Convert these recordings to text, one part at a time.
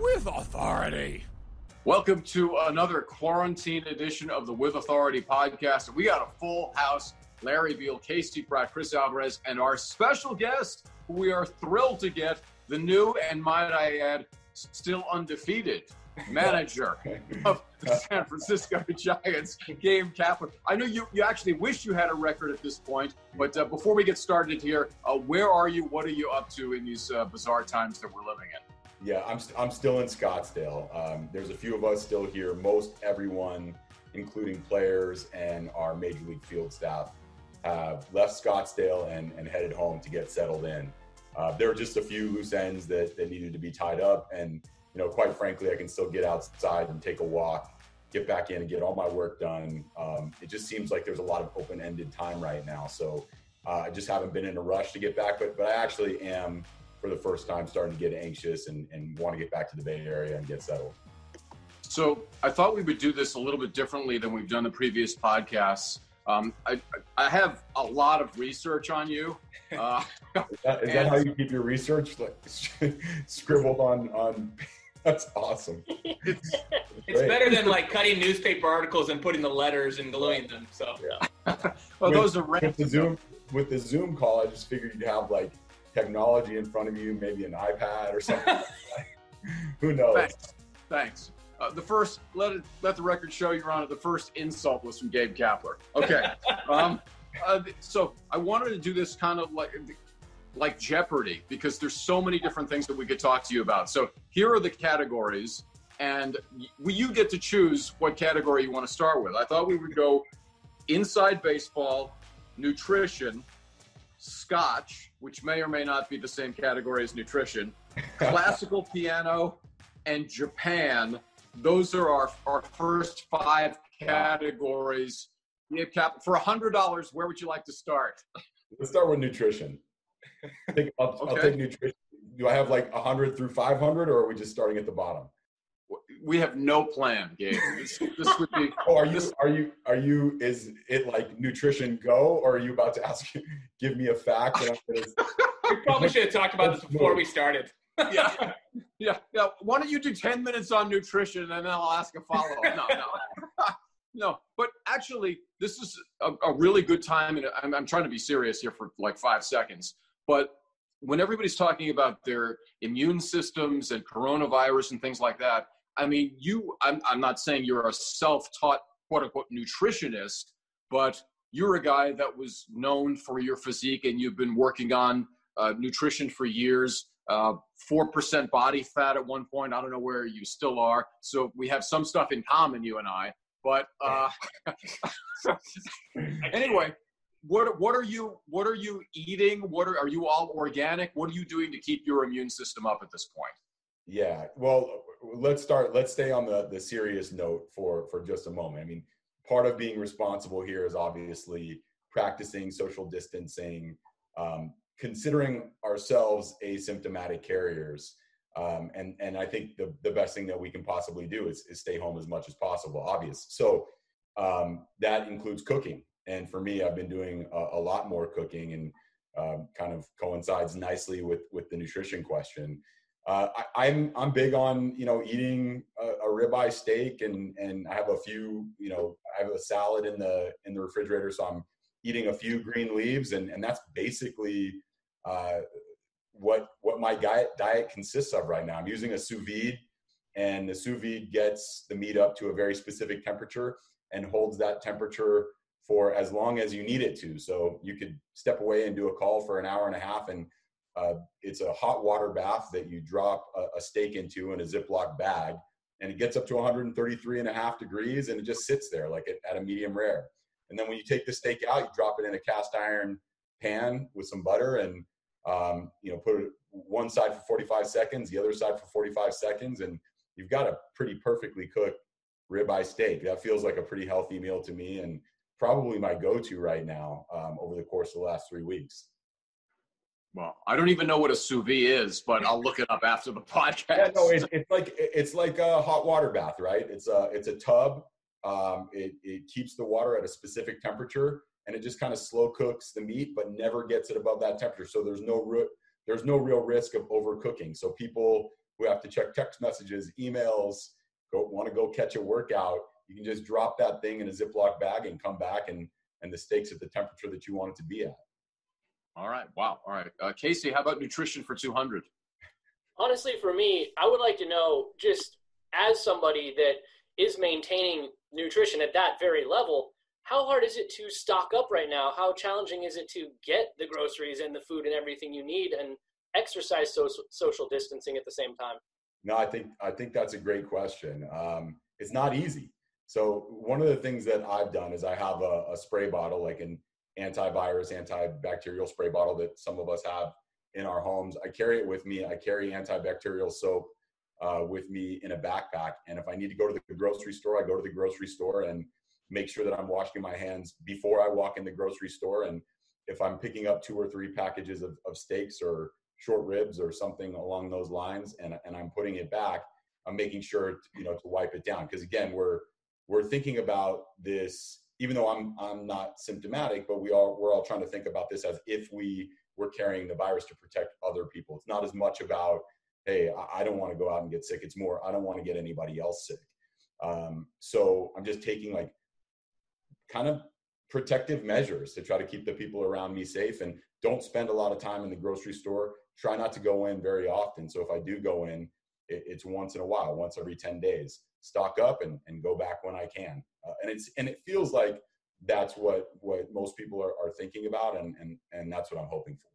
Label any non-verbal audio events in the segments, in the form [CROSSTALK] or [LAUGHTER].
with authority. Welcome to another quarantine edition of the With Authority podcast. We got a full house. Larry Beil, Casey Pratt, Chris Alvarez, and our special guest, who we are thrilled to get, the new and might I add, still undefeated manager [LAUGHS] of the San Francisco [LAUGHS] Giants, Gabe Kapler. I know you, you actually wish you had a record at this point, but uh, before we get started here, uh, where are you? What are you up to in these uh, bizarre times that we're living in? Yeah, I'm, st- I'm still in Scottsdale. Um, there's a few of us still here. Most everyone, including players and our major league field staff, have left Scottsdale and, and headed home to get settled in. Uh, there were just a few loose ends that, that needed to be tied up. And, you know, quite frankly, I can still get outside and take a walk, get back in and get all my work done. Um, it just seems like there's a lot of open ended time right now. So uh, I just haven't been in a rush to get back, but, but I actually am for the first time starting to get anxious and, and want to get back to the Bay Area and get settled. So I thought we would do this a little bit differently than we've done the previous podcasts. Um, I, I have a lot of research on you. Uh, [LAUGHS] is that, is that how you keep your research like [LAUGHS] scribbled on on? [LAUGHS] That's awesome. It's, it's better than like cutting newspaper articles and putting the letters and gluing them. So yeah. well, with, those are with the Zoom with the Zoom call. I just figured you'd have like technology in front of you, maybe an iPad or something. [LAUGHS] Who knows? Thanks. Thanks. Uh, the first, let it, let the record show, Your Honor, the first insult was from Gabe Kapler. Okay. [LAUGHS] um, uh, so I wanted to do this kind of like like Jeopardy because there's so many different things that we could talk to you about. So here are the categories, and we, you get to choose what category you want to start with. I thought we would go inside baseball, nutrition, scotch, which may or may not be the same category as nutrition, [LAUGHS] classical piano, and Japan those are our, our first five categories. Cap, for $100, where would you like to start? Let's start with nutrition. I think I'll, okay. I'll take nutrition. Do I have like 100 through 500, or are we just starting at the bottom? We have no plan, Gabe. This, this would be. [LAUGHS] Oh, are you? Are you? Are you? Is it like nutrition go, or are you about to ask? Give me a fact. [LAUGHS] we probably should have talked about this before we started. [LAUGHS] yeah, yeah, yeah. Why don't you do 10 minutes on nutrition and then I'll ask a follow up? No, no. no, but actually, this is a, a really good time. And I'm, I'm trying to be serious here for like five seconds. But when everybody's talking about their immune systems and coronavirus and things like that, I mean, you, I'm, I'm not saying you're a self taught quote unquote nutritionist, but you're a guy that was known for your physique and you've been working on uh, nutrition for years uh, four uh, percent body fat at one point. I don't know where you still are. So we have some stuff in common, you and I. But uh, [LAUGHS] anyway, what what are you what are you eating? What are are you all organic? What are you doing to keep your immune system up at this point? Yeah, well, let's start. Let's stay on the the serious note for for just a moment. I mean, part of being responsible here is obviously practicing social distancing, um, considering ourselves asymptomatic carriers. Um, and and I think the the best thing that we can possibly do is, is stay home as much as possible. Obvious. So um, that includes cooking. And for me, I've been doing a, a lot more cooking, and um, kind of coincides nicely with with the nutrition question. Uh, I, am I'm, I'm big on you know eating a, a ribeye steak, and and I have a few you know I have a salad in the in the refrigerator, so I'm eating a few green leaves, and and that's basically uh, what what my diet diet consists of right now. I'm using a sous vide, and the sous vide gets the meat up to a very specific temperature and holds that temperature for as long as you need it to. So you could step away and do a call for an hour and a half, and uh, it's a hot water bath that you drop a, a steak into in a Ziploc bag, and it gets up to 133 and a half degrees, and it just sits there like at a medium rare. And then when you take the steak out, you drop it in a cast iron pan with some butter and um, you know put it one side for 45 seconds the other side for 45 seconds and you've got a pretty perfectly cooked ribeye steak that feels like a pretty healthy meal to me and probably my go-to right now um, over the course of the last three weeks well, I don't even know what a sous vide is, but I'll look it up after the podcast. [LAUGHS] Yeah, no, it's, it's like it's like a hot water bath, right? It's a it's a tub. Um, it it keeps the water at a specific temperature, and it just kind of slow cooks the meat, but never gets it above that temperature. So there's no there's no real risk of overcooking. So people who have to check text messages, emails, go want to go catch a workout, you can just drop that thing in a Ziploc bag and come back and and the steak's at the temperature that you want it to be at. All right. Wow. All right. Uh, Casey, how about nutrition for 200? Honestly, for me, I would like to know just as somebody that is maintaining nutrition at that very level, how hard is it to stock up right now? How challenging is it to get the groceries and the food and everything you need and exercise social social distancing at the same time? No, I think I think that's a great question. Um, it's not easy. So one of the things that I've done is I have a, a spray bottle, like an antivirus, antibacterial spray bottle that some of us have in our homes. I carry it with me. I carry antibacterial soap uh, with me in a backpack. And if I need to go to the grocery store, I go to the grocery store and make sure that I'm washing my hands before I walk in the grocery store. And if I'm picking up two or three packages of, of steaks or short ribs or something along those lines, and, and I'm putting it back, I'm making sure to, you know to wipe it down because again we're we're thinking about this even though i'm i'm not symptomatic but we all we're all trying to think about this as if we were carrying the virus to protect other people. It's not as much about hey i don't want to go out and get sick. It's more i don't want to get anybody else sick. Um, so i'm just taking like kind of protective measures to try to keep the people around me safe and don't spend a lot of time in the grocery store. Try not to go in very often. So if i do go in it, it's once in a while once every 10 days stock up and, and go back when I can. Uh, and it's and it feels like that's what what most people are, are thinking about, and and and that's what I'm hoping for.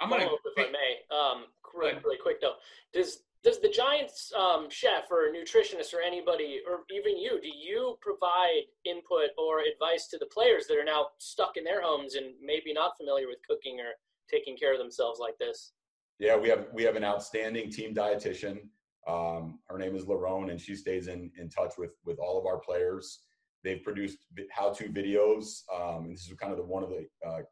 I'm gonna, if I may, um, really, really quick though. Does does the Giants um, chef or nutritionist or anybody or even you do you provide input or advice to the players that are now stuck in their homes and maybe not familiar with cooking or taking care of themselves like this? Yeah, we have we have an outstanding team dietitian um, her name is Larone, and she stays in in touch with with all of our players. They've produced how-to videos, um, and this is kind of the one of the uh,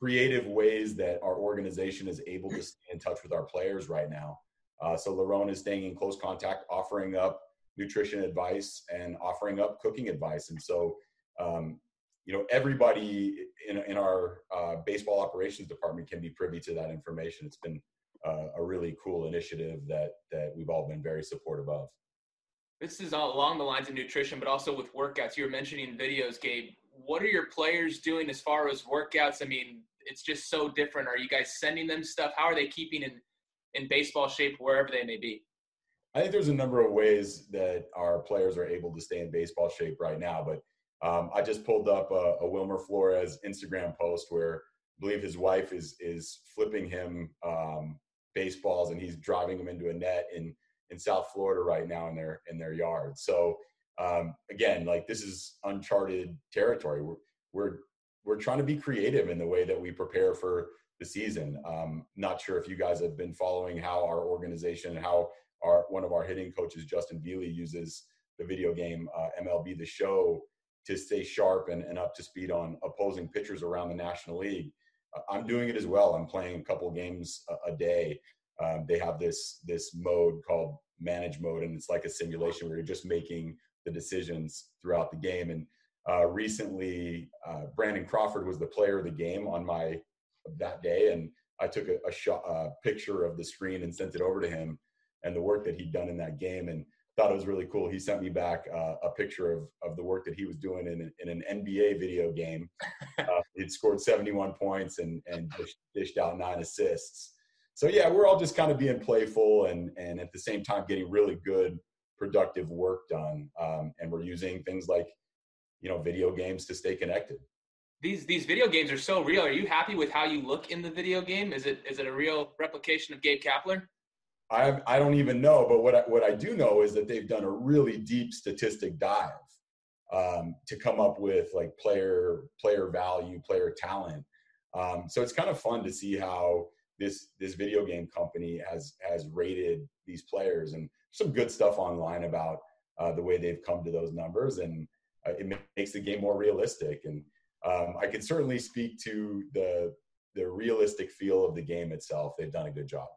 creative ways that our organization is able to stay in touch with our players right now. Uh, so Larone is staying in close contact, offering up nutrition advice and offering up cooking advice. And so, um, you know, everybody in, in our uh, baseball operations department can be privy to that information. It's been uh, a really cool initiative that that we've all been very supportive of. This is along the lines of nutrition, but also with workouts. You were mentioning videos, Gabe. What are your players doing as far as workouts? I mean, it's just so different. Are you guys sending them stuff? How are they keeping in in baseball shape wherever they may be? I think there's a number of ways that our players are able to stay in baseball shape right now. But um, I just pulled up a, a Wilmer Flores Instagram post where I believe his wife is is flipping him um, baseballs and he's driving them into a net in in South Florida right now in their in their yard. So um, again, like this is uncharted territory. We're we're we're trying to be creative in the way that we prepare for the season. Um, not sure if you guys have been following how our organization how our one of our hitting coaches, Justin Viele, uses the video game uh, MLB The Show to stay sharp and, and up to speed on opposing pitchers around the National League. I'm doing it as well. I'm playing a couple games a, a day. Um, they have this this mode called manage mode, and it's like a simulation where you're just making the decisions throughout the game. And uh, recently, uh, Brandon Crawford was the player of the game on my that day, and I took a, a shot, a picture of the screen and sent it over to him and the work that he'd done in that game. And thought it was really cool. He sent me back uh, a picture of, of the work that he was doing in, in an NBA video game. [LAUGHS] Uh, he'd scored 71 points and, and dished, out nine assists. So yeah, we're all just kind of being playful and, and at the same time getting really good, productive work done. Um, and we're using things like, you know, video games to stay connected. These these video games are so real. Are you happy with how you look in the video game? Is it is it a real replication of Gabe Kapler? I I don't even know, but what I, what I do know is that they've done a really deep statistic dive um, to come up with like player player value, player talent. Um, so it's kind of fun to see how this this video game company has has rated these players and some good stuff online about uh, the way they've come to those numbers, and uh, it makes the game more realistic. And um, I can certainly speak to the the realistic feel of the game itself. They've done a good job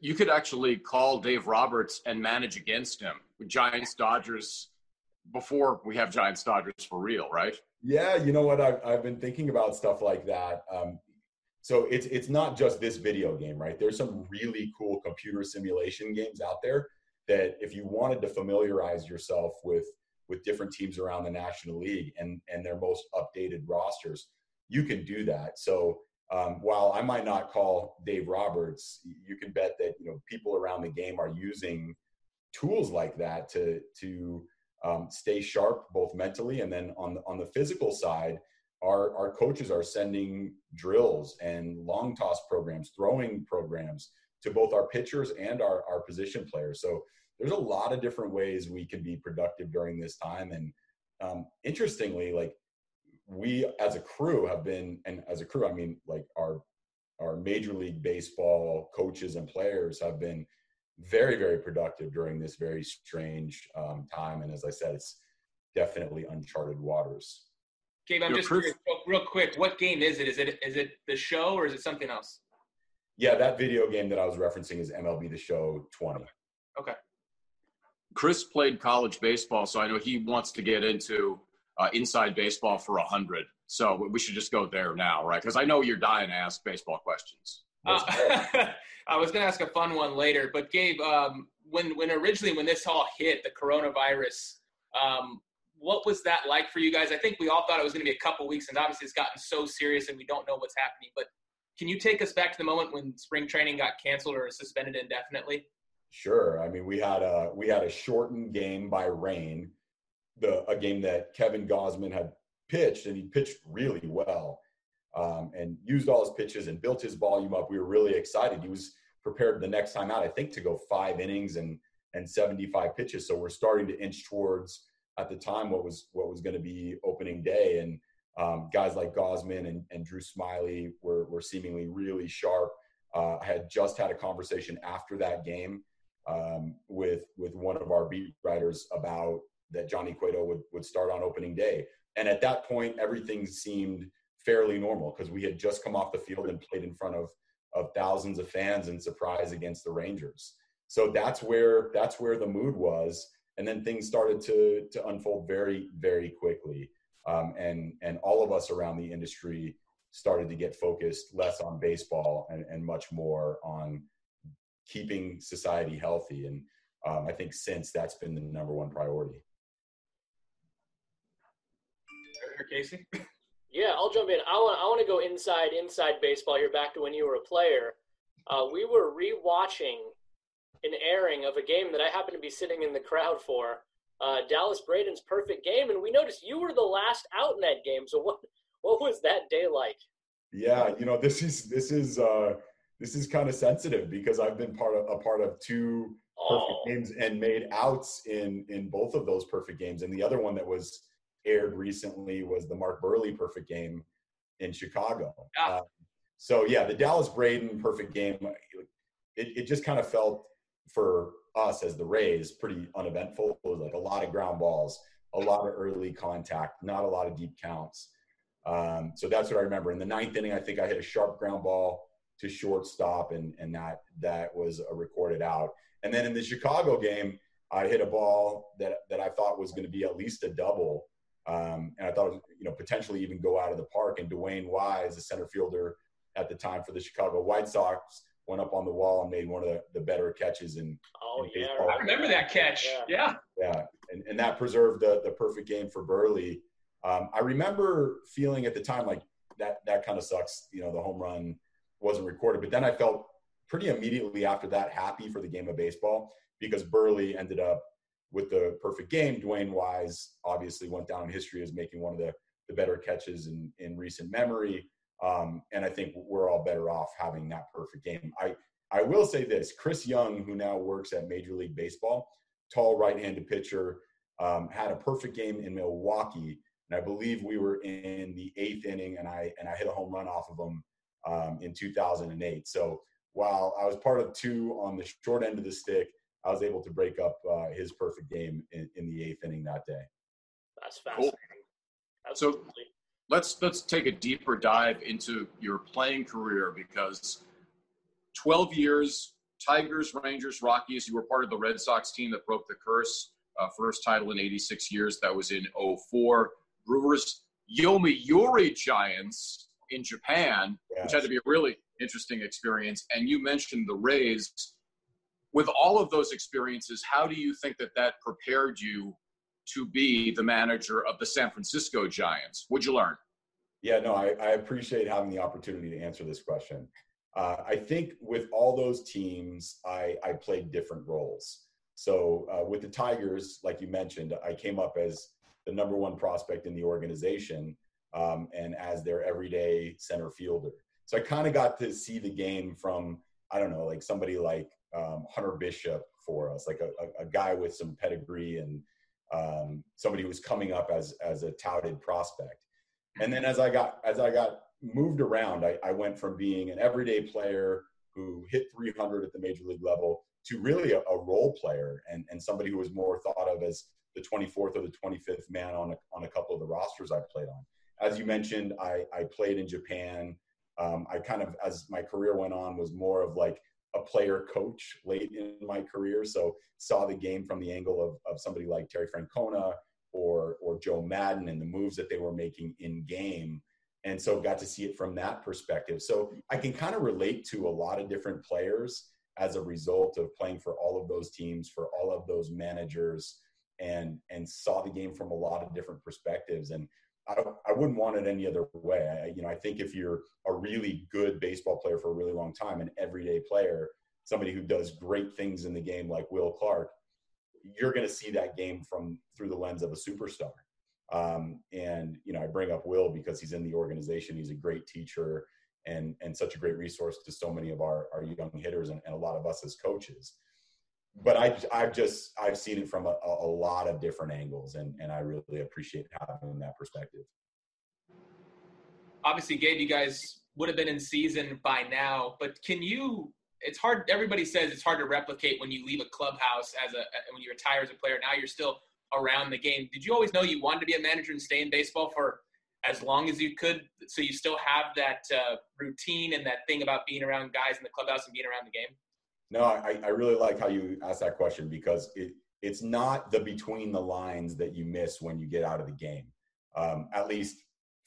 you could actually call Dave Roberts and manage against him with Giants Dodgers before we have Giants Dodgers for real, right? Yeah, you know what? I've, I've been thinking about stuff like that. Um, so it's it's not just this video game, right? There's some really cool computer simulation games out there that if you wanted to familiarize yourself with with different teams around the National League and and their most updated rosters, you can do that. So um, while I might not call Dave Roberts, you can bet that you know people around the game are using tools like that to to um, stay sharp both mentally and then on the, on the physical side our, our coaches are sending drills and long toss programs throwing programs to both our pitchers and our, our position players. So there's a lot of different ways we can be productive during this time. And um, interestingly like we as a crew have been and as a crew i mean like our our major league baseball coaches and players have been very very productive during this very strange um, time. And as i said it's definitely uncharted waters. Gabe i'm just curious real quick what game is it? Is it is it the show or is it something else? Yeah that video game that i was referencing is mlb the show 20 okay. Chris played college baseball so i know he wants to get into uh, inside baseball for a hundred so we should just go there now right because i know you're dying to ask baseball questions uh, [LAUGHS] I was going to ask a fun one later, but Gabe, um, when when originally when this all hit the coronavirus, um, what was that like for you guys? I think we all thought it was going to be a couple weeks, and obviously it's gotten so serious, and we don't know what's happening. But can you take us back to the moment when spring training got canceled or suspended indefinitely? Sure. I mean, we had a we had a shortened game by rain, the a game that Kevin Gausman had pitched, and he pitched really well um, and used all his pitches and built his volume up. We were really excited. He was prepared the next time out, I think, to go five innings and and 75 pitches. So we're starting to inch towards at the time what was what was going to be opening day. And um, guys like Gausman and, and Drew Smyly were were seemingly really sharp. Uh, I had just had a conversation after that game um, with with one of our beat writers about that Johnny Cueto would would start on opening day. And at that point, everything seemed fairly normal because we had just come off the field and played in front of of thousands of fans in surprise against the Rangers. So that's where that's where the mood was, and then things started to to unfold very very quickly, um, and and all of us around the industry started to get focused less on baseball and, and much more on keeping society healthy. And um, I think since that's been the number one priority. Casey. Yeah, I'll jump in. I want I want to go inside inside baseball here, back to when you were a player. Uh, we were rewatching an airing of a game that I happened to be sitting in the crowd for, uh, Dallas Braden's perfect game, and we noticed you were the last out in that game. So what what was that day like? Yeah, you know this is this is uh, this is kind of sensitive because I've been part of a part of two perfect oh. games and made outs in in both of those perfect games, and the other one that was aired recently was the Mark Buehrle perfect game in Chicago. Yeah. Uh, so yeah, the Dallas Braden perfect game, it, it just kind of felt for us as the Rays pretty uneventful. It was like a lot of ground balls, a lot of early contact, not a lot of deep counts. Um, so that's what I remember. In the ninth inning, I think I hit a sharp ground ball to shortstop, and and that that was a recorded out. And then in the Chicago game, I hit a ball that that I thought was going to be at least a double um, and I thought, you know, potentially even go out of the park. And Dwayne Wise, the center fielder at the time for the Chicago White Sox, went up on the wall and made one of the, the better catches in. Oh in yeah, I remember that catch. Yeah, yeah, yeah. And, and that preserved the the perfect game for Buehrle. Um, I remember feeling at the time like that that kind of sucks. You know, the home run wasn't recorded, but then I felt pretty immediately after that happy for the game of baseball because Buehrle ended up with the perfect game, Dwayne Wise obviously went down in history as making one of the, the better catches in, in recent memory. Um, and I think we're all better off having that perfect game. I, I will say this Chris Young, who now works at Major League Baseball, tall right handed pitcher, um, had a perfect game in Milwaukee. And I believe we were in the eighth inning, and I, and I hit a home run off of him um, in 2008. So while I was part of two on the short end of the stick, I was able to break up uh, his perfect game in, in, the eighth inning that day. That's fascinating. Cool. So let's let's take a deeper dive into your playing career because 12 years, Tigers, Rangers, Rockies. You were part of the Red Sox team that broke the curse. Uh, first title in 86 years. That was in 04. Brewers, Yomiuri Giants in Japan, yes. which had to be a really interesting experience. And you mentioned the Rays. With all of those experiences, how do you think that that prepared you to be the manager of the San Francisco Giants? What'd you learn? Yeah, no, I, I appreciate having the opportunity to answer this question. Uh, I think with all those teams, I, I played different roles. So uh, with the Tigers, like you mentioned, I came up as the number one prospect in the organization um, and as their everyday center fielder. So I kind of got to see the game from, I don't know, like somebody like um, Hunter Bishop for us, like a, a, guy with some pedigree and um, somebody who was coming up as, as a touted prospect. And then as I got, as I got moved around, I, I went from being an everyday player who hit 300 at the major league level to really a, a role player and, and somebody who was more thought of as the 24th or the 25th man on a, on a couple of the rosters I played on. As you mentioned, I, I played in Japan. Um, I kind of, as my career went on, was more of like a player coach late in my career. So saw the game from the angle of, of somebody like Terry Francona or, or Joe Maddon and the moves that they were making in game. And so got to see it from that perspective. So I can kind of relate to a lot of different players as a result of playing for all of those teams, for all of those managers, and and saw the game from a lot of different perspectives. And I, I wouldn't want it any other way. I, you know, I think if you're a really good baseball player for a really long time, an everyday player, somebody who does great things in the game like Will Clark, you're going to see that game from through the lens of a superstar. Um, and you know, I bring up Will because he's in the organization. He's a great teacher and and such a great resource to so many of our our young hitters and, and a lot of us as coaches but I, I've just I've seen it from a, a lot of different angles, and and I really appreciate having that perspective. Obviously, Gabe, you guys would have been in season by now, but can you? It's hard. Everybody says it's hard to replicate when you leave a clubhouse as a when you retire as a player. Now you're still around the game. Did you always know you wanted to be a manager and stay in baseball for as long as you could, so you still have that uh, routine and that thing about being around guys in the clubhouse and being around the game? No, I, I really like how you asked that question because it, it's not the between the lines that you miss when you get out of the game. Um, at least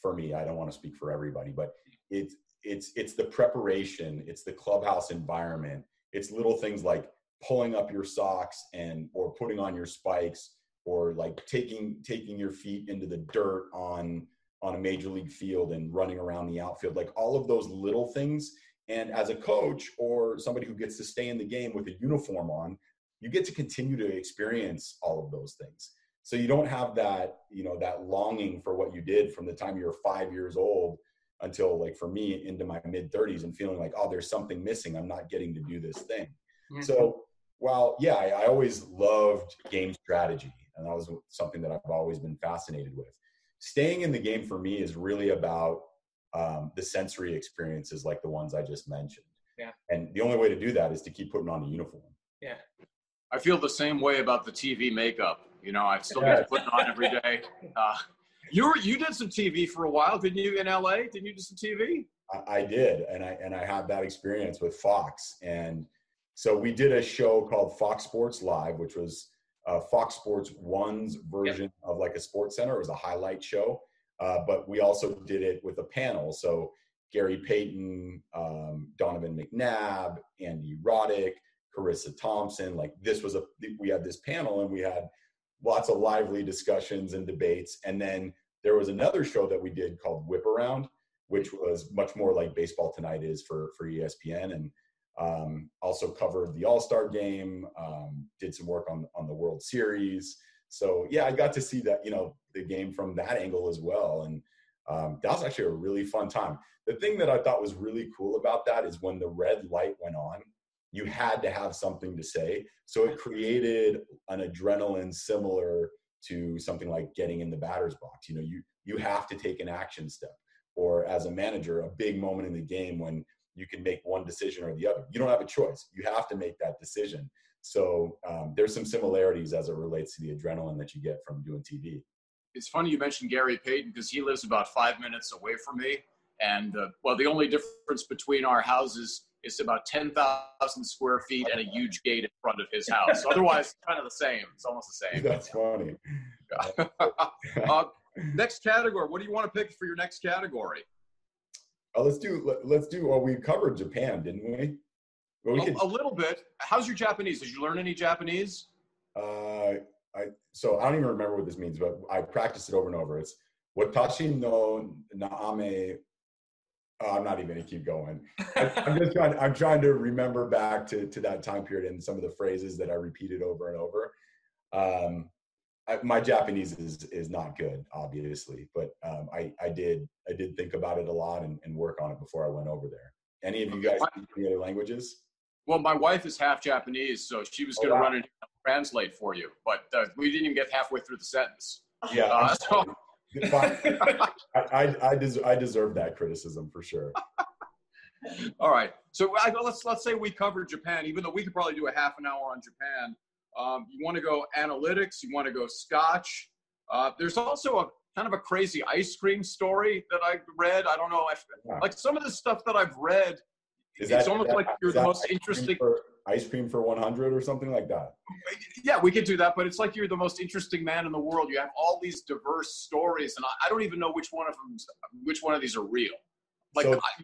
for me, I don't want to speak for everybody, but it's it's it's the preparation, it's the clubhouse environment, it's little things like pulling up your socks and or putting on your spikes or like taking taking your feet into the dirt on on a major league field and running around the outfield like all of those little things and as a coach or somebody who gets to stay in the game with a uniform on, you get to continue to experience all of those things. So you don't have that, you know, that longing for what you did from the time you were five years old until like for me into my mid 30s and feeling like, oh, there's something missing. I'm not getting to do this thing. Mm-hmm. So while yeah, I, I always loved game strategy, and that was something that I've always been fascinated with. Staying in the game for me is really about um, the sensory experiences like the ones I just mentioned. Yeah. And the only way to do that is to keep putting on a uniform. Yeah. I feel the same way about the TV makeup. You know, I still get to put it on every day. [LAUGHS] Uh, you were you did some TV for a while, didn't you? In LA, didn't you do some TV? I, I did, and I and I had that experience with Fox, and so we did a show called Fox Sports Live, which was uh, Fox Sports One's version yep. of like a Sports Center. It was a highlight show, uh, but we also did it with a panel. So Gary Payton, um, Donovan McNabb, Andy Roddick, Charissa Thompson. Like this was a we had this panel and we had lots of lively discussions and debates. And then there was another show that we did called Whip Around, which was much more like Baseball Tonight is for for ESPN, and um, also covered the All Star Game. Um, did some work on on the World Series. So yeah, I got to see that, you know, the game from that angle as well. And um, that was actually a really fun time. The thing that I thought was really cool about that is when the red light went on, you had to have something to say. So it created an adrenaline similar to something like getting in the batter's box. You know, you you have to take an action step. Or as a manager, a big moment in the game when you can make one decision or the other. You don't have a choice. You have to make that decision. So um, there's some similarities as it relates to the adrenaline that you get from doing TV. It's funny you mentioned Gary Payton because he lives about five minutes away from me. And uh, well, the only difference between our houses is about 10,000 square feet and a huge gate in front of his house. Otherwise, kind of the same. It's almost the same. That's funny. uh, [LAUGHS] next category. What do you want to pick for your next category? Uh, let's do let, let's do. Well, we covered Japan, didn't we? Well, we A, could, a little bit. How's your Japanese? Did you learn any Japanese? uh, I so I don't even remember what this means, but I practiced it over and over. It's watashi no naame. Oh, I'm not even gonna keep going. I, I'm just trying. I'm trying to remember back to to that time period and some of the phrases that I repeated over and over. Um, I, my Japanese is is not good, obviously, but um, I I did I did think about it a lot and, and work on it before I went over there. Any of you guys speak any other languages? Well, my wife is half Japanese, so she was going to Oh, wow. run and translate for you, but uh, we didn't even get halfway through the sentence. Yeah, Uh, so, [LAUGHS] I, I, I, des- I deserve that criticism for sure. [LAUGHS] all right. So I, let's let's say we covered Japan, even though we could probably do a half an hour on Japan. Um, you want to go analytics? You want to go Scotch? Uh, there's also a kind of a crazy ice cream story that I read. I don't know if Yeah. like some of the stuff that I've read. Is it's almost is like you're the most interesting. For, ice cream for 100 or something like that. Yeah, we could do that, but it's like you're the most interesting man in the world. You have all these diverse stories, and I, I don't even know which one of them, which one of these are real. Like, So- I,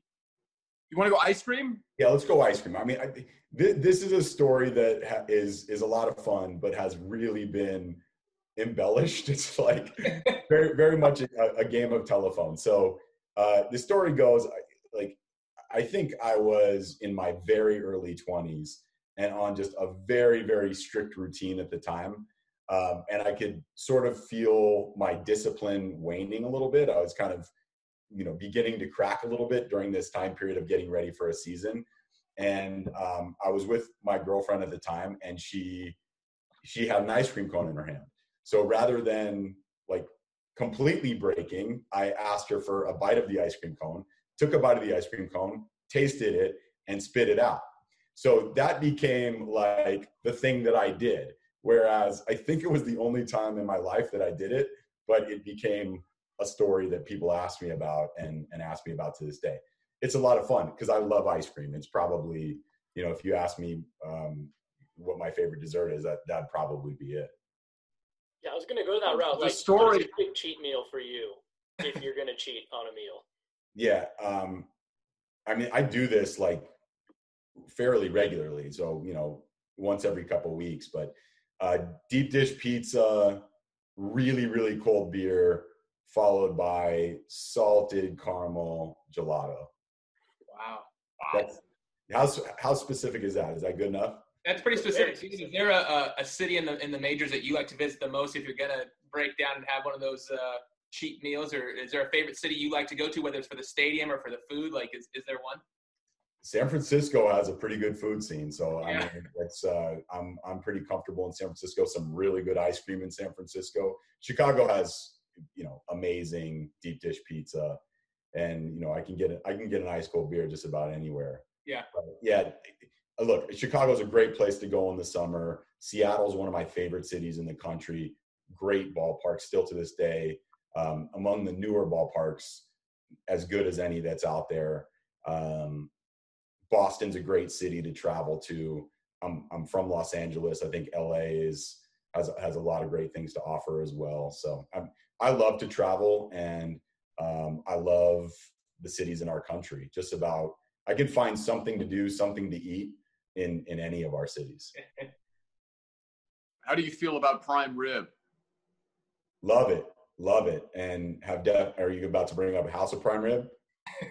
you want to go ice cream? Yeah, let's go ice cream. I mean, I, th- this is a story that ha- is is a lot of fun, but has really been embellished. [LAUGHS] It's like very very much a, a game of telephone. So uh, the story goes like I think I was in my very early twenties and on just a very very strict routine at the time. Um, and I could sort of feel my discipline waning a little bit. I was kind of, you know, beginning to crack a little bit during this time period of getting ready for a season and um, I was with my girlfriend at the time, and she she had an ice cream cone in her hand. So rather than like completely breaking, I asked her for a bite of the ice cream cone, took a bite of the ice cream cone, tasted it, and spit it out. So that became like the thing that I did. Whereas I think it was the only time in my life that I did it, but it became a story that people asked me about and, and ask me about to this day it's a lot of fun because I love ice cream. It's probably, you know, if you ask me um, what my favorite dessert is, that that'd probably be it. Yeah, I was gonna go that route. The like, story- what is a big cheat meal for you if you're gonna cheat on a meal? Yeah, um, I mean, I do this like fairly regularly, so you know, once every couple weeks. But uh, deep dish pizza, really really cold beer, followed by salted caramel gelato. Wow. That's how how specific is that? Is that good enough? That's pretty specific. Steve. Is there a, a, a city in the in the majors that you like to visit the most if you're gonna break down and have one of those uh, cheap meals, or is there a favorite city you like to go to, whether it's for the stadium or for the food? Like, is, is there one? San Francisco has a pretty good food scene, so i mean it's uh, I'm, I'm pretty comfortable in San Francisco. Some really good ice cream in San Francisco. Chicago has you know amazing deep dish pizza, and you know I can get I can get an ice cold beer just about anywhere. Yeah. But, yeah. Look, Chicago's a great place to go in the summer. Seattle's one of my favorite cities in the country. Great ballpark still to this day. Um, among the newer ballparks, as good as any that's out there. Um, Boston's a great city to travel to. I'm I'm from Los Angeles. I think LA is has has a lot of great things to offer as well. So I'm I love to travel and um, I love the cities in our country. Just about I can find something to do, something to eat in in any of our cities. [LAUGHS] How do you feel about prime rib? Love it, love it, and have def- Are you about to bring up House of Prime Rib? [LAUGHS]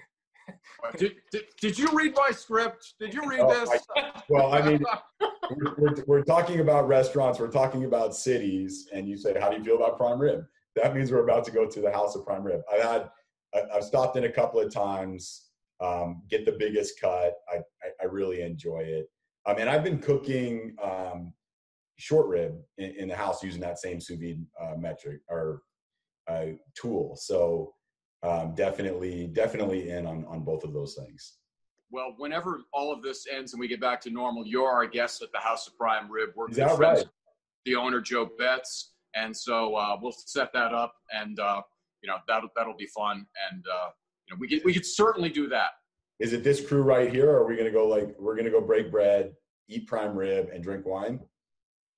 Did, did, did you read my script? Did you read Oh, this? Well, I mean, we're, we're, we're talking about restaurants, we're talking about cities, and you say, "How do you feel about prime rib?" That means we're about to go to the house of prime rib. I've had, I- I've stopped in a couple of times, um, get the biggest cut. I, I, I really enjoy it. I mean, I've been cooking um, short rib in, in the house using that same sous vide uh, metric or uh, tool. So um, definitely, definitely in on on both of those things. well, whenever all of this ends and we get back to normal, you're our guest at the House of Prime Rib. We're good friends right? the owner, Joe Betz. And so uh, we'll set that up and, uh, you know, that'll, that'll be fun. And, uh, you know, we could, we could certainly do that. Is it this crew right here, or are we gonna go like we're gonna go break bread, eat prime rib, and drink wine?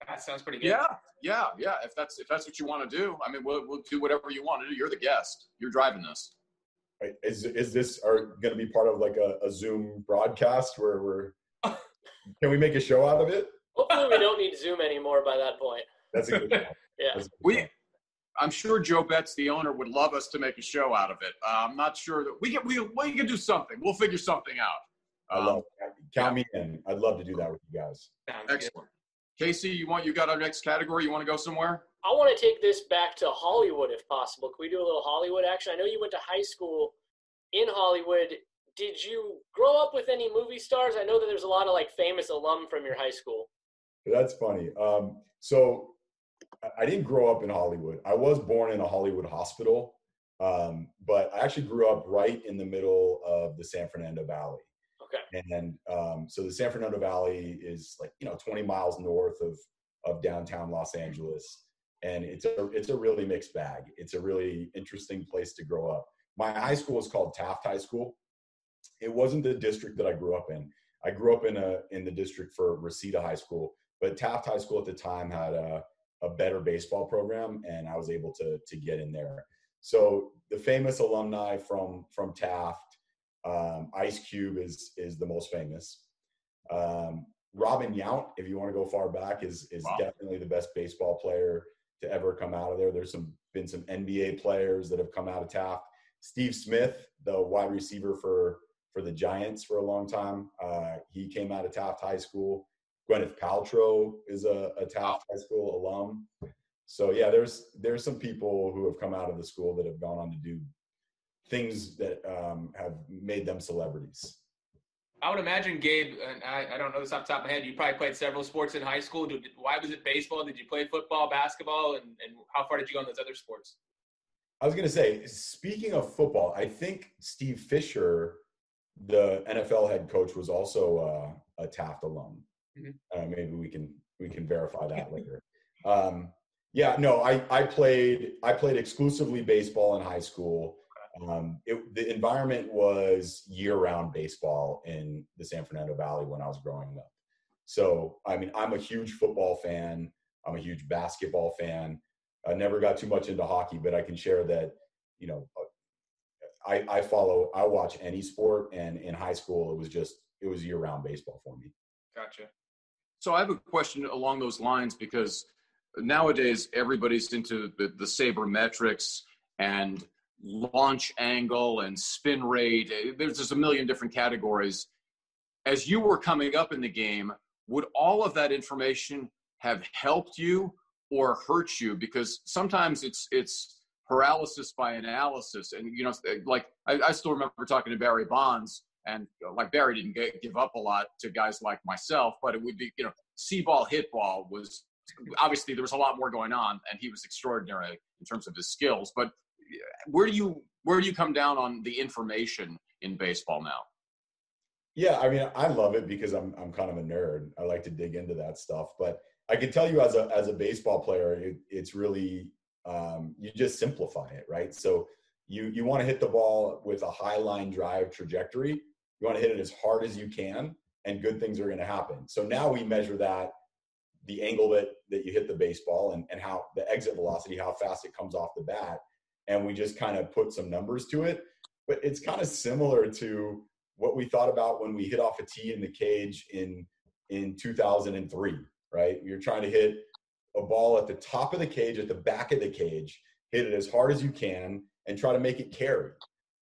That sounds pretty good. Yeah, yeah, yeah. If that's if that's what you want to do, I mean, we'll we'll do whatever you want to do. You're the guest. You're driving this. is is this are going to be part of like a, a Zoom broadcast where we're [LAUGHS] can we make a show out of it? Hopefully, we don't [LAUGHS] need Zoom anymore by that point. That's a good point. [LAUGHS] Yeah. A good We. I'm sure Joe Betz, the owner, would love us to make a show out of it. Uh, I'm not sure that we can. We we can do something. We'll figure something out. I Um, love it. count me in. I'd love to do that with you guys. Sounds good. Excellent. Casey, you want you got our next category? You want to go somewhere? I want to take this back to Hollywood if possible. Can we do a little Hollywood action? I know you went to high school in Hollywood. Did you grow up with any movie stars? I know that there's a lot of like famous alum from your high school. That's funny. Um, so I- I didn't grow up in Hollywood. I was born in a Hollywood hospital, um, but I actually grew up right in the middle of the San Fernando Valley. Okay. And um, so the San Fernando Valley is like you know 20 miles north of of downtown Los Angeles, and it's a it's a really mixed bag. It's a really interesting place to grow up. My high school is called Taft High School. It wasn't the district that I grew up in. I grew up in a in the district for Reseda High School, but Taft High School at the time had a a better baseball program, and I was able to to get in there. So the famous alumni from from Taft, um, Ice Cube is is the most famous. Um, Robin Yount, if you want to go far back, is is Wow. definitely the best baseball player to ever come out of there. There's some been some NBA players that have come out of Taft. Steve Smith, the wide receiver for for the Giants for a long time, uh, he came out of Taft High School. Gwyneth Paltrow is a, a Taft High School alum. So yeah, there's there's some people who have come out of the school that have gone on to do things that um, have made them celebrities. I would imagine, Gabe, and I, I don't know this off the top of my head, you probably played several sports in high school. Did, why was it baseball? Did you play football, basketball, and, and how far did you go in those other sports? I was going to say, speaking of football, I think Steve Fisher, the NFL head coach, was also uh, a Taft alum. Mhm. Uh, maybe we can we can verify that later. [LAUGHS] Um, yeah, no, I I played I played exclusively baseball in high school. Um, it, the environment was year-round baseball in the San Fernando Valley when I was growing up. So, I mean, I'm a huge football fan. I'm a huge basketball fan. I never got too much into hockey, but I can share that, you know, I, I follow, I watch any sport, and in high school, it was just, it was year round baseball for me. Gotcha. So I have a question along those lines because nowadays everybody's into the, the sabermetrics and launch angle and spin rate. There's just a million different categories. As you were coming up in the game, would all of that information have helped you or hurt you? Because sometimes it's it's paralysis by analysis, and you know, like I, I still remember talking to Barry Bonds, and uh, like Barry didn't get, give up a lot to guys like myself, but it would be you know, see ball, hit ball was obviously there was a lot more going on, and he was extraordinary in terms of his skills. But where do you where do you come down on the information in baseball now? Yeah, I mean, I love it because I'm I'm kind of a nerd. I like to dig into that stuff, but I can tell you as a as a baseball player, it, it's really um, you just simplify it, right? So you you want to hit the ball with a high line drive trajectory. You want to hit it as hard as you can, and good things are going to happen. So now we measure that the angle that that you hit the baseball and and how the exit velocity, how fast it comes off the bat, and we just kind of put some numbers to it. But it's kind of similar to what we thought about when we hit off a tee in the cage in in 2003 right? You're trying to hit a ball at the top of the cage at the back of the cage hit it as hard as you can and try to make it carry.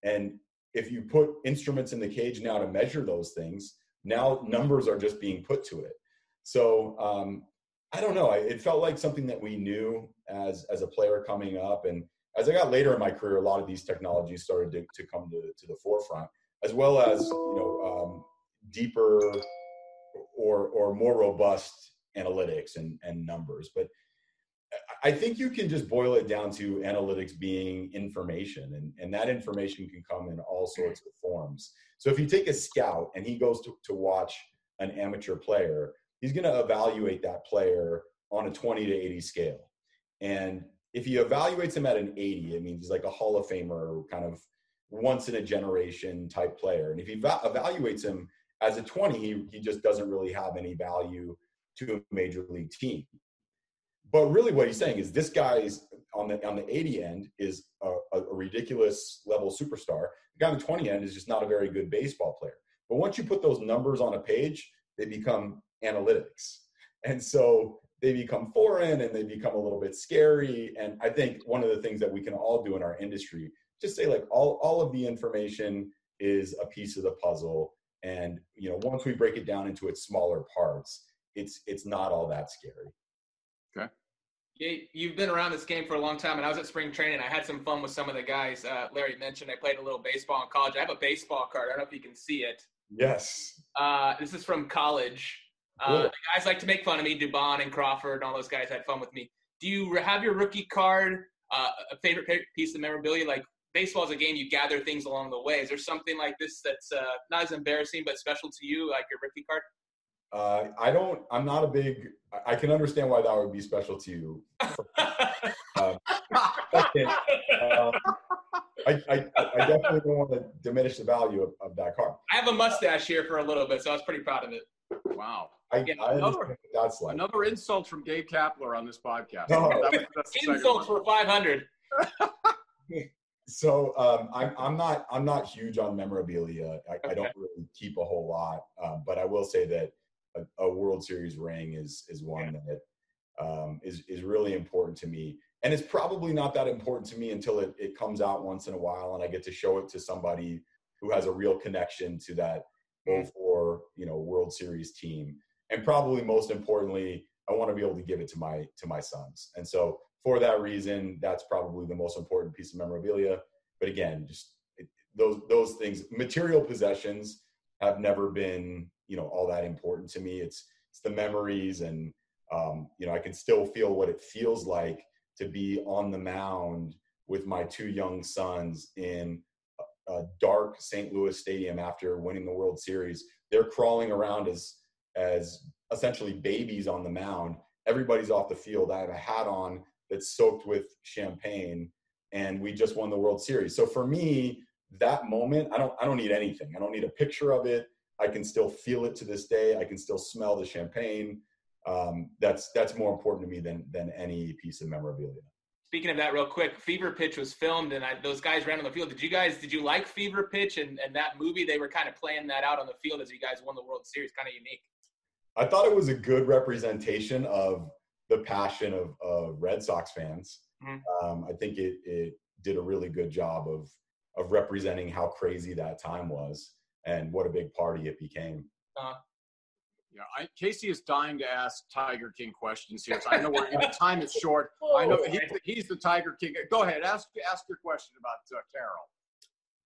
And if you put instruments in the cage now to measure those things now numbers are just being put to it. So um, i don't know. It felt like something that we knew as as a player coming up and as i got later in my career a lot of these technologies started to, to come to, to the forefront as well as you know um, deeper or or more robust analytics and and numbers. But i think you can just boil it down to analytics being information and, and that information can come in all sorts of forms. So if you take a scout and he goes to, to watch an amateur player he's going to evaluate that player on a 20 to 80 scale. And if he evaluates him at an 80 it means he's like a hall of famer kind of once in a generation type player. And if he va- evaluates him as a 20, he, he just doesn't really have any value to a major league team. but really, what he's saying is this guy's on the on the 80 end is a, a ridiculous level superstar. The guy on the 20 end is just not a very good baseball player. But once you put those numbers on a page, they become analytics, and so they become foreign and they become a little bit scary. And I think one of the things that we can all do in our industry, just say like all all of the information is a piece of the puzzle. And you know, once we break it down into its smaller parts, it's it's not all that scary. Okay. You've been around this game for a long time, and I was at spring training. I had some fun with some of the guys. Uh, Larry mentioned I played a little baseball in college. I have a baseball card. I don't know if you can see it. Yes. Uh, this is from college. Uh, the guys like to make fun of me. Dubon and Crawford and all those guys had fun with me. Do you have your rookie card? Uh, a favorite piece of memorabilia? Like baseball is a game, you gather things along the way. Is there something like this that's uh, not as embarrassing but special to you, like your rookie card? Uh, I don't. I'm not a big. I can understand why that would be special to you. [LAUGHS] um, second, um, I, I, I, definitely don't want to diminish the value of, of, that card. I have a mustache here for a little bit, so I was pretty proud of it. Wow. I, yeah, I another, that's like. Another insult from Gabe Kapler on this podcast. No. Insults for 500. [LAUGHS] so um, I'm I'm not I'm not huge on memorabilia. I, okay. I don't really keep a whole lot, um, but I will say that a, a World Series ring is is one yeah. that um, is is really important to me, and it's probably not that important to me until it, it comes out once in a while, and I get to show it to somebody who has a real connection to that mm-hmm. 04 you know World Series team, and probably most importantly, I want to be able to give it to my to my sons, and so for that reason, that's probably the most important piece of memorabilia. But again, just those those things, material possessions have never been you know all that important to me. It's it's the memories, and um, you know I can still feel what it feels like to be on the mound with my two young sons in a, a dark St. Louis stadium after winning the World Series. They're crawling around as as essentially babies on the mound. Everybody's off the field. I have a hat on that's soaked with champagne, and we just won the World Series. So for me, that moment, I don't I don't need anything. I don't need a picture of it. I can still feel it to this day. I can still smell the champagne. Um, that's that's more important to me than than any piece of memorabilia. Speaking of that, real quick, Fever Pitch was filmed, and I, those guys ran on the field. Did you guys did you like Fever Pitch and, and that movie? They were kind of playing that out on the field as you guys won the World Series. Kind of unique. I thought it was a good representation of the passion of, of Red Sox fans. Mm-hmm. Um, I think it it did a really good job of of representing how crazy that time was and what a big party it became. Uh, yeah, I, Casey is dying to ask Tiger King questions here. So I know we're, the time is short. [LAUGHS] I know he, he's the Tiger King. Go ahead, ask ask your question about uh, Carole.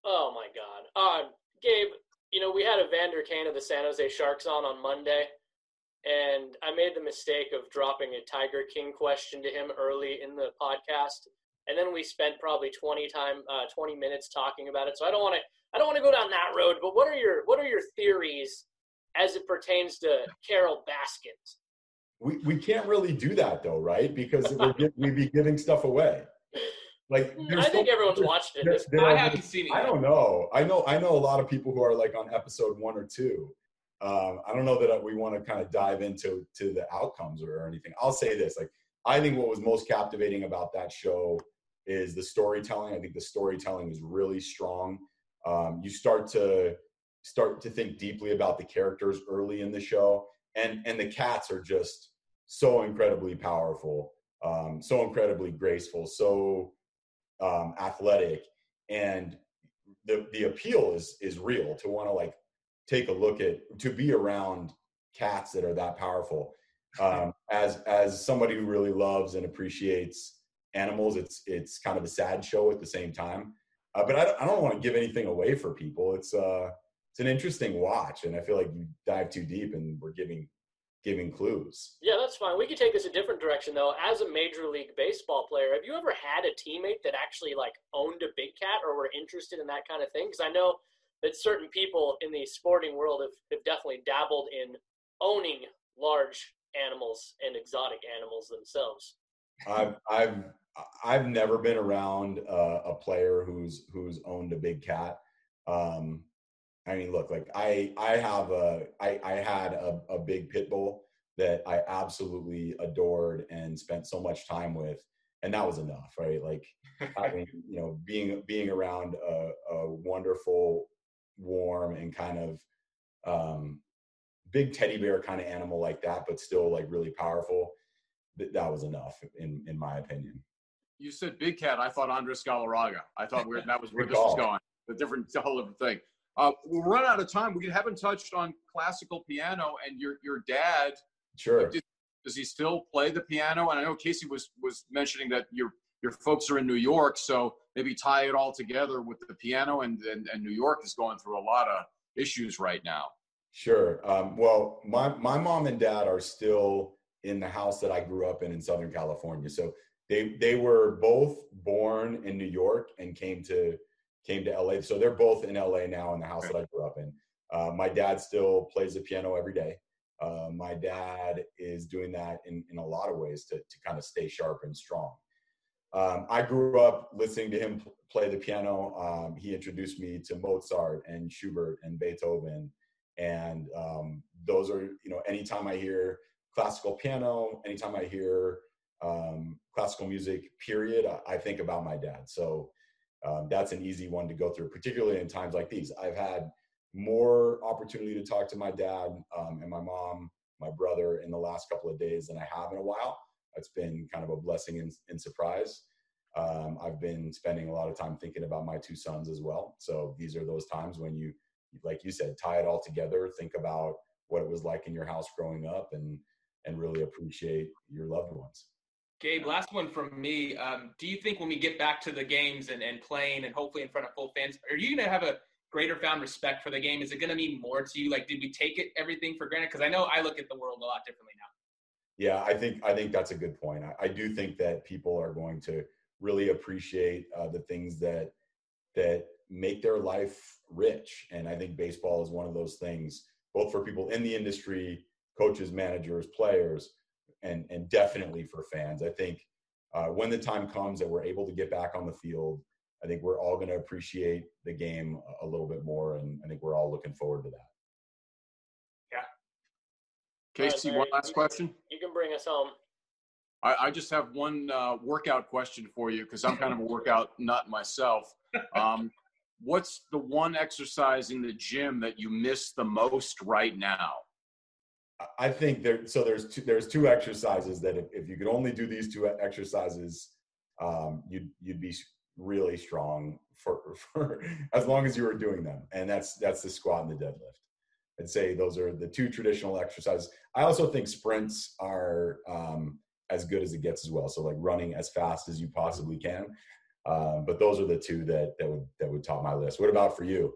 Oh my God, uh, Gabe. You know we had Evander Kane of the San Jose Sharks on on Monday, and I made the mistake of dropping a Tiger King question to him early in the podcast, and then we spent probably twenty time uh, twenty minutes talking about it. So I don't want to I don't want to go down that road, but what are your what are your theories as it pertains to Carole Baskins? We we can't really do that though, right? Because we'd be giving stuff away. Like I think so, everyone's watched it. There, there I haven't seen it. I don't know. I know. I know a lot of people who are like on episode one or two. Um, I don't know that we want to kind of dive into to the outcomes or anything. I'll say this: like I think what was most captivating about that show is the storytelling. I think the storytelling is really strong um, you start to start to think deeply about the characters early in the show and and the cats are just so incredibly powerful um, so incredibly graceful so um, athletic and the the appeal is is real to want to like take a look at to be around cats that are that powerful [LAUGHS] um, as as somebody who really loves and appreciates animals it's it's kind of a sad show at the same time uh, but I don't, I don't want to give anything away for people. It's uh, it's an interesting watch, and I feel like you dive too deep, and we're giving giving clues. Yeah, that's fine. We could take this a different direction though. As a major league baseball player, have you ever had a teammate that actually like owned a big cat or were interested in that kind of thing? Because I know that certain people in the sporting world have, have definitely dabbled in owning large animals and exotic animals themselves. I've I've I've never been around uh, a player who's who's owned a big cat. Um, I mean, look, like I I have a I I had a, a big pit bull that I absolutely adored and spent so much time with, and that was enough, right? Like having [LAUGHS] you know being being around a, a wonderful, warm, and kind of um, big teddy bear kind of animal like that, but still like really powerful. That that was enough, in in my opinion. You said big cat. I thought Andres Galarraga. I thought that was [LAUGHS] where this was going. The different, the whole different thing. Uh, we'll run out of time. We haven't touched on classical piano and your your dad. Sure. Does, does he still play the piano? And I know Casey was was mentioning that your your folks are in New York, so maybe tie it all together with the piano. And and, and New York is going through a lot of issues right now. Sure. Um, well, my my mom and dad are still in the house that I grew up in in Southern California. So they they were both born in New York and came to came to LA. So they're both in LA now in the house that I grew up in. Uh, my dad still plays the piano every day. Uh, my dad is doing that in, in a lot of ways to, to kind of stay sharp and strong. Um, I grew up listening to him play the piano. Um, he introduced me to Mozart and Schubert and Beethoven. And um, those are, you know, anytime I hear classical piano, anytime I hear um, classical music, period, I, I, think about my dad. So um, that's an easy one to go through, particularly in times like these. I've had more opportunity to talk to my dad um, and my mom, my brother in the last couple of days than I have in a while. It's been kind of a blessing and, and surprise. Um, I've been spending a lot of time thinking about my two sons as well. So these are those times when you, like you said, tie it all together, think about what it was like in your house growing up, and and really appreciate your loved ones. Gabe, last one from me. Um, do you think when we get back to the games and, and playing and hopefully in front of full fans, are you going to have a greater found respect for the game? Is it going to mean more to you? Like, did we take it everything for granted? Because I know I look at the world a lot differently now. Yeah, I think I think that's a good point. I, I do think that people are going to really appreciate uh, the things that that make their life rich, and I think baseball is one of those things, both for people in the industry, coaches, managers, players, and and definitely for fans. I think uh, when the time comes that we're able to get back on the field I think we're all going to appreciate the game a little bit more, and I think we're all looking forward to that. Yeah. Casey, one last question. You can bring us home. I, I just have one uh, workout question for you because I'm kind of a workout [LAUGHS] nut myself. Um, what's the one exercise in the gym that you miss the most right now? I think there. So there's two, there's two exercises that if, if you could only do these two exercises, um, you'd you'd be really strong for, [LAUGHS] for as long as you were doing them. And that's that's the squat and the deadlift. I'd say those are the two traditional exercises. I also think sprints are um, as good as it gets as well. So like running as fast as you possibly can. Um, but those are the two that that would that would top my list. What about for you?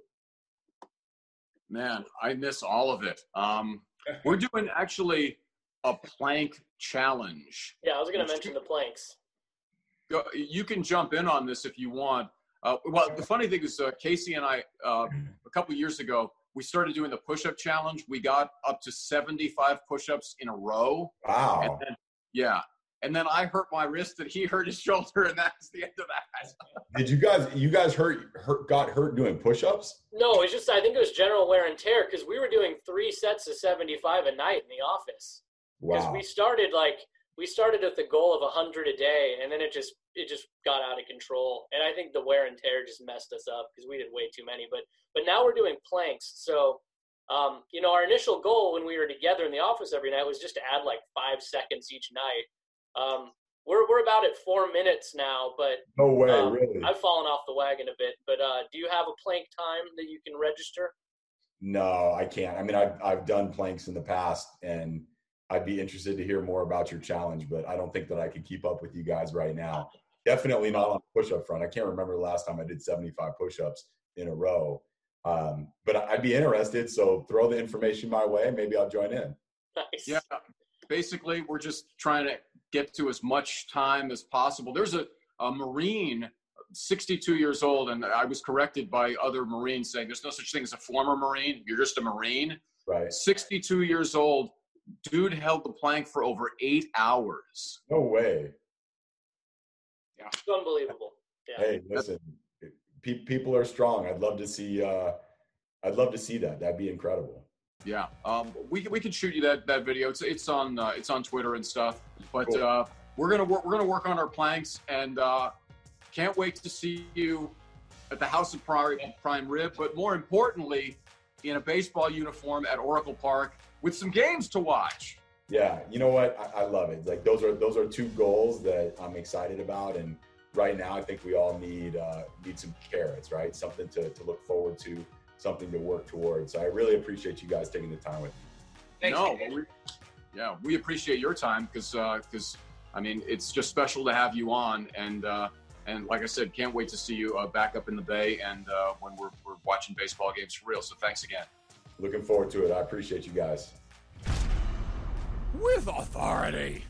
Man, I miss all of it. Um, [LAUGHS] we're doing actually a plank challenge. Yeah, I was going to mention the planks you can jump in on this if you want. Uh, well, the funny thing is, uh, Casey and I, uh, a couple years ago, we started doing the push-up challenge. We got up to 75 push-ups in a row. Wow. And then, yeah. And then I hurt my wrist, and he [LAUGHS] hurt his shoulder, and that's the end of that. [LAUGHS] Did you guys? You guys hurt? Hurt? Got hurt doing push-ups? No, it's just I think it was general wear and tear because we were doing three sets of 75 a night in the office. Wow. Because we started like we started at the goal of 100 a day, and then it just it just got out of control. And I think the wear and tear just messed us up because we did way too many. But but now we're doing planks. So um, you know, our initial goal when we were together in the office every night was just to add like five seconds each night. Um, we're we're about at four minutes now, but no way, um, really. I've fallen off the wagon a bit. But uh, do you have a plank time that you can register? No, I can't. I mean, I've I've done planks in the past, and I'd be interested to hear more about your challenge, but I don't think that I could keep up with you guys right now. Definitely not on the push-up front. I can't remember the last time I did 75 push-ups in a row. Um, but I'd be interested. So throw the information my way. Maybe I'll join in. Nice. Yeah. Basically, we're just trying to get to as much time as possible. There's a, a Marine, 62 years old, and I was corrected by other Marines saying there's no such thing as a former Marine. You're just a Marine. Right. 62 years old dude held the plank for over eight hours. No way. Yeah, it's unbelievable. Yeah. Hey, listen, pe- people are strong. I'd love to see. Uh, I'd love to see that. That'd be incredible. Yeah, um, we we can shoot you that that video. It's it's on uh, it's on Twitter and stuff. But Cool. uh, we're gonna work we're gonna work on our planks and uh, can't wait to see you at the House of Prime, Prime Rib. But more importantly, in a baseball uniform at Oracle Park with some games to watch. Yeah, you know what? I, I love it. Like those are those are two goals that I'm excited about, and right now I think we all need uh, need some carrots, right? Something to, to look forward to, something to work towards. So I really appreciate you guys taking the time with me. Thanks, no, Dave. we, yeah, we appreciate your time because because I mean it's just special to have you on and uh, and like I said, can't wait to see you uh, back up in the Bay and uh, when we're, we're watching baseball games for real. So thanks again. Looking forward to it. I appreciate you guys. With authority.